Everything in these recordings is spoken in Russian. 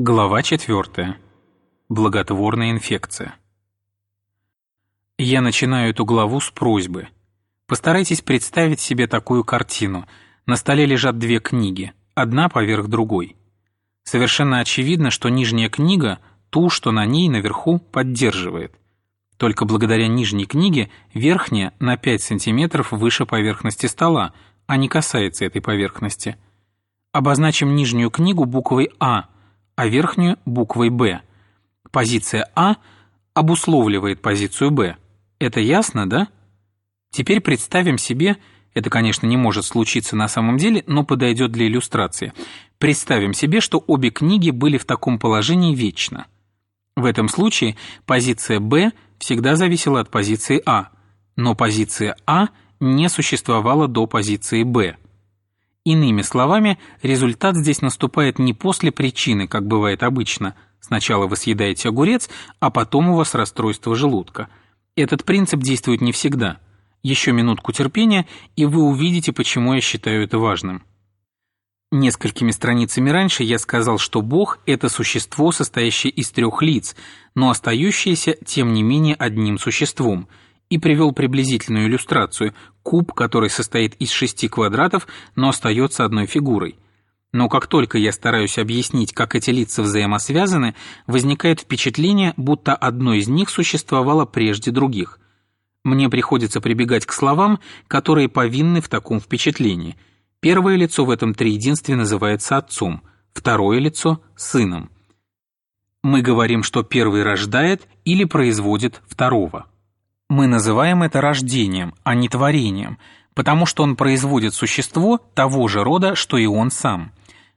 Глава 4. Благотворная инфекция. Я начинаю эту главу с просьбы. Постарайтесь представить себе такую картину. На столе лежат две книги, одна поверх другой. Совершенно очевидно, что нижняя книга ту, что на ней наверху поддерживает. Только благодаря нижней книге верхняя на 5 см выше поверхности стола, а не касается этой поверхности. Обозначим нижнюю книгу буквой «А», а верхнюю – буквой «Б». Позиция А обусловливает позицию Б. Это ясно, да? Теперь представим себе, это, конечно, не может случиться на самом деле, но подойдет для иллюстрации. Представим себе, что обе книги были в таком положении вечно. В этом случае позиция Б всегда зависела от позиции А, но позиция А не существовала до позиции Б. Иными словами, результат здесь наступает не после причины, как бывает обычно. Сначала вы съедаете огурец, а потом у вас расстройство желудка. Этот принцип действует не всегда. Еще минутку терпения, и вы увидите, почему я считаю это важным. Несколькими страницами раньше я сказал, что Бог – это существо, состоящее из трех лиц, но остающееся, тем не менее, одним существом – и привел приблизительную иллюстрацию – куб, который состоит из шести квадратов, но остается одной фигурой. Но как только я стараюсь объяснить, как эти лица взаимосвязаны, возникает впечатление, будто одно из них существовало прежде других. Мне приходится прибегать к словам, которые повинны в таком впечатлении. Первое лицо в этом триединстве называется отцом, второе лицо – сыном. Мы говорим, что первый рождает или производит второго. Мы называем это рождением, а не творением, потому что он производит существо того же рода, что и он сам.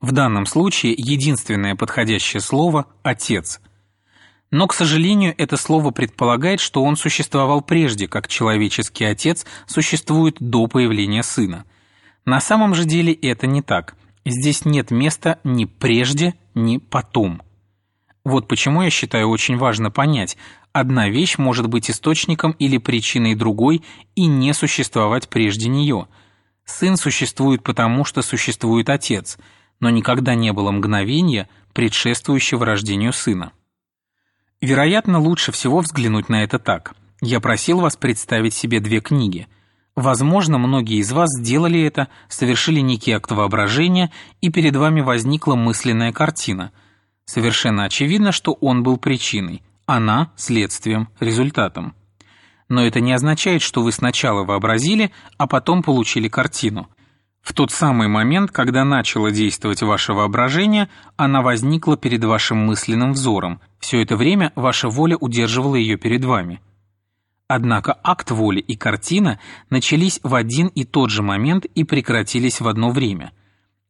В данном случае единственное подходящее слово «отец». Но, к сожалению, это слово предполагает, что он существовал прежде, как человеческий отец существует до появления сына. На самом же деле это не так. Здесь нет места ни прежде, ни потом. Вот почему я считаю очень важно понять, одна вещь может быть источником или причиной другой и не существовать прежде нее. Сын существует потому, что существует отец, но никогда не было мгновения, предшествующего рождению сына. Вероятно, лучше всего взглянуть на это так. Я просил вас представить себе две книги. Возможно, многие из вас сделали это, совершили некий акт воображения, и перед вами возникла мысленная картина. Совершенно очевидно, что он был причиной – она следствием, результатом. Но это не означает, что вы сначала вообразили, а потом получили картину. В тот самый момент, когда начало действовать ваше воображение, она возникла перед вашим мысленным взором. Все это время ваша воля удерживала ее перед вами. Однако акт воли и картина начались в один и тот же момент и прекратились в одно время.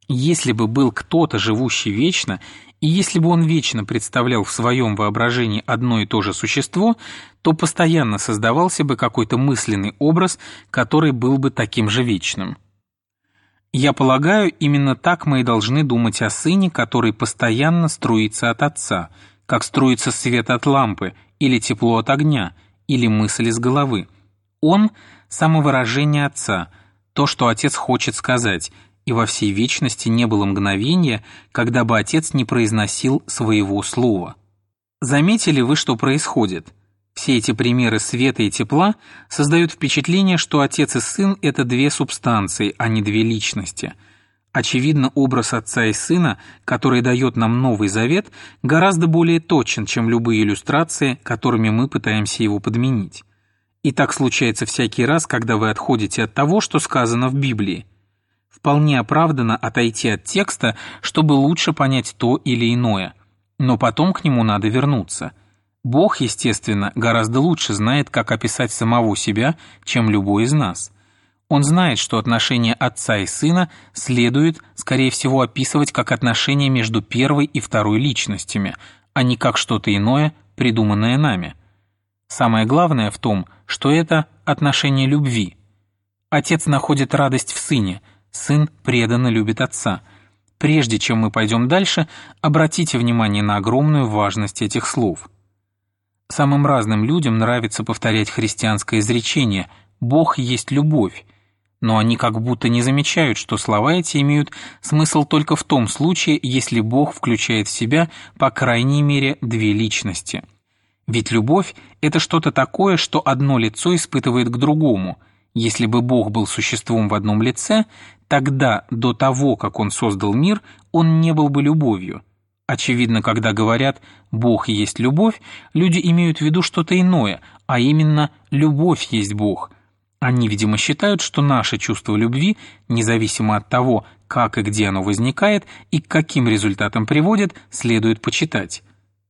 Если бы был кто-то, живущий вечно, и если бы он вечно представлял в своем воображении одно и то же существо, то постоянно создавался бы какой-то мысленный образ, который был бы таким же вечным. Я полагаю, именно так мы и должны думать о сыне, который постоянно струится от отца, как струится свет от лампы, или тепло от огня, или мысль из головы. Он – самовыражение отца, то, что отец хочет сказать – и во всей вечности не было мгновения, когда бы отец не произносил своего слова. Заметили вы, что происходит? Все эти примеры света и тепла создают впечатление, что отец и сын – это две субстанции, а не две личности. Очевидно, образ отца и сына, который дает нам Новый Завет, гораздо более точен, чем любые иллюстрации, которыми мы пытаемся его подменить. И так случается всякий раз, когда вы отходите от того, что сказано в Библии – вполне оправдано отойти от текста, чтобы лучше понять то или иное. Но потом к нему надо вернуться. Бог, естественно, гораздо лучше знает, как описать самого себя, чем любой из нас. Он знает, что отношения отца и сына следует, скорее всего, описывать как отношения между первой и второй личностями, а не как что-то иное, придуманное нами. Самое главное в том, что это отношение любви. Отец находит радость в сыне – Сын преданно любит отца. Прежде чем мы пойдем дальше, обратите внимание на огромную важность этих слов. Самым разным людям нравится повторять христианское изречение «Бог есть любовь», но они как будто не замечают, что слова эти имеют смысл только в том случае, если Бог включает в себя, по крайней мере, две личности. Ведь любовь – это что-то такое, что одно лицо испытывает к другому. Если бы Бог был существом в одном лице, тогда, до того, как Он создал мир, Он не был бы любовью. Очевидно, когда говорят «Бог есть любовь», люди имеют в виду что-то иное, а именно «любовь есть Бог», они, видимо, считают, что наше чувство любви, независимо от того, как и где оно возникает и к каким результатам приводит, следует почитать.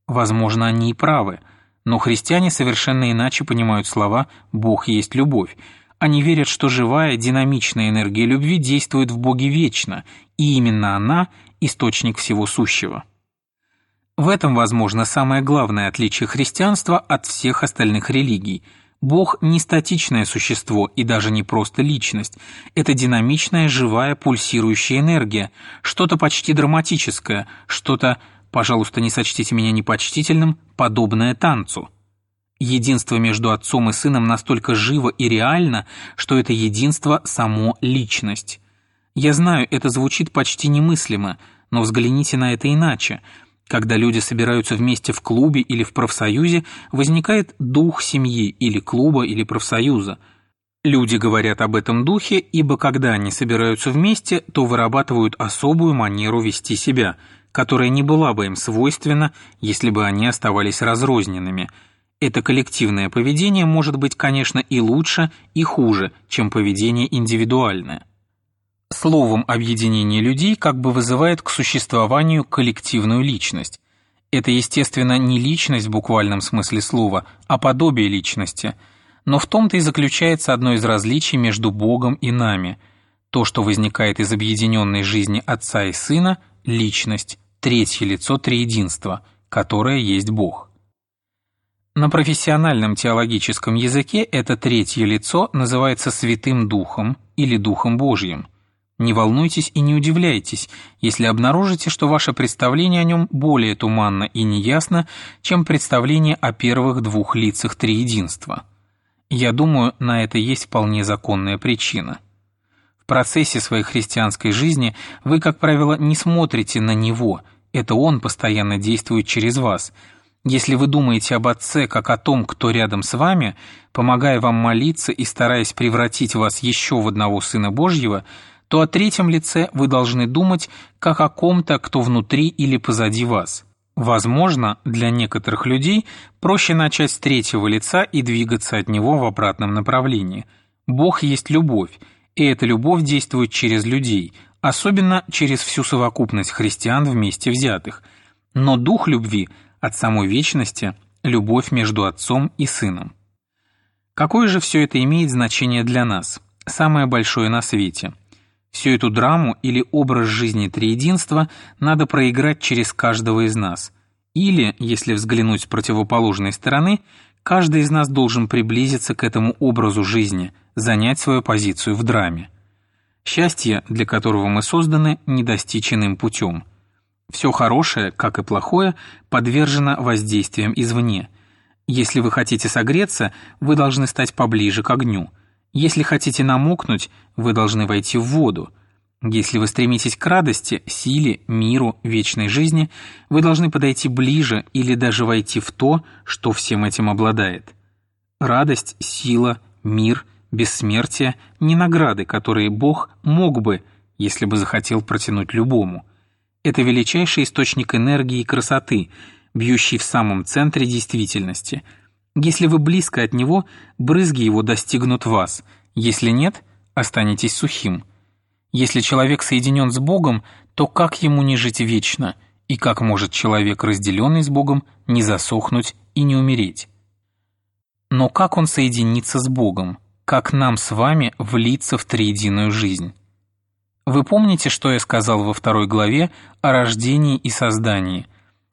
Возможно, они и правы, но христиане совершенно иначе понимают слова «Бог есть любовь». Они верят, что живая, динамичная энергия любви действует в Боге вечно, и именно она – источник всего сущего. В этом, возможно, самое главное отличие христианства от всех остальных религий – Бог не статичное существо и даже не просто личность. Это динамичная, живая, пульсирующая энергия, что-то почти драматическое, что-то, пожалуйста, не сочтите меня непочтительным, подобное танцу. Единство между отцом и сыном настолько живо и реально, что это единство – само личность. Я знаю, это звучит почти немыслимо, но взгляните на это иначе – когда люди собираются вместе в клубе или в профсоюзе, возникает дух семьи или клуба или профсоюза. Люди говорят об этом духе, ибо когда они собираются вместе, то вырабатывают особую манеру вести себя, которая не была бы им свойственна, если бы они оставались разрозненными. Это коллективное поведение может быть, конечно, и лучше, и хуже, чем поведение индивидуальное. Словом, объединение людей как бы вызывает к существованию коллективную личность. Это, естественно, не личность в буквальном смысле слова, а подобие личности. Но в том-то и заключается одно из различий между Богом и нами. То, что возникает из объединенной жизни Отца и Сына – личность, третье лицо триединства, которое есть Бог. На профессиональном теологическом языке это третье лицо называется Святым Духом или Духом Божьим – не волнуйтесь и не удивляйтесь, если обнаружите, что ваше представление о нем более туманно и неясно, чем представление о первых двух лицах триединства. Я думаю, на это есть вполне законная причина. В процессе своей христианской жизни вы, как правило, не смотрите на Него, это Он постоянно действует через вас. Если вы думаете об Отце как о том, кто рядом с вами, помогая вам молиться и стараясь превратить вас еще в одного Сына Божьего – то о третьем лице вы должны думать как о ком-то, кто внутри или позади вас. Возможно, для некоторых людей проще начать с третьего лица и двигаться от него в обратном направлении. Бог есть любовь, и эта любовь действует через людей, особенно через всю совокупность христиан вместе взятых. Но дух любви от самой вечности – любовь между отцом и сыном. Какое же все это имеет значение для нас? Самое большое на свете – Всю эту драму или образ жизни триединства надо проиграть через каждого из нас. Или, если взглянуть с противоположной стороны, каждый из нас должен приблизиться к этому образу жизни, занять свою позицию в драме. Счастье, для которого мы созданы, не путем. Все хорошее, как и плохое, подвержено воздействиям извне. Если вы хотите согреться, вы должны стать поближе к огню – если хотите намокнуть, вы должны войти в воду. Если вы стремитесь к радости, силе, миру, вечной жизни, вы должны подойти ближе или даже войти в то, что всем этим обладает. Радость, сила, мир, бессмертие – не награды, которые Бог мог бы, если бы захотел протянуть любому. Это величайший источник энергии и красоты, бьющий в самом центре действительности – если вы близко от него, брызги его достигнут вас, если нет, останетесь сухим. Если человек соединен с Богом, то как ему не жить вечно, и как может человек, разделенный с Богом, не засохнуть и не умереть? Но как он соединится с Богом? Как нам с вами влиться в триединую жизнь? Вы помните, что я сказал во второй главе о рождении и создании?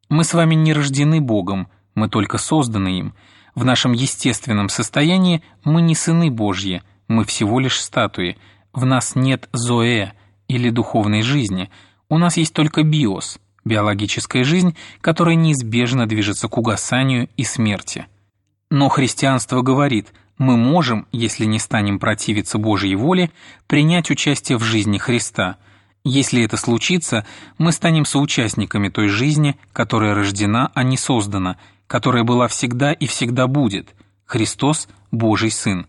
Мы с вами не рождены Богом, мы только созданы им – в нашем естественном состоянии мы не сыны Божьи, мы всего лишь статуи. В нас нет зоэ или духовной жизни. У нас есть только биос, биологическая жизнь, которая неизбежно движется к угасанию и смерти. Но христианство говорит, мы можем, если не станем противиться Божьей воле, принять участие в жизни Христа. Если это случится, мы станем соучастниками той жизни, которая рождена, а не создана, которая была всегда и всегда будет. Христос – Божий Сын.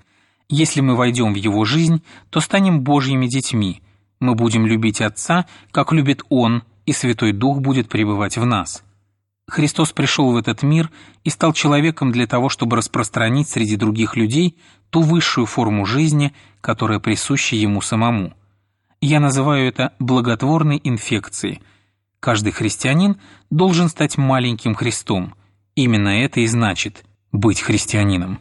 Если мы войдем в Его жизнь, то станем Божьими детьми. Мы будем любить Отца, как любит Он, и Святой Дух будет пребывать в нас. Христос пришел в этот мир и стал человеком для того, чтобы распространить среди других людей ту высшую форму жизни, которая присуща Ему самому. Я называю это благотворной инфекцией. Каждый христианин должен стать маленьким Христом. Именно это и значит быть христианином.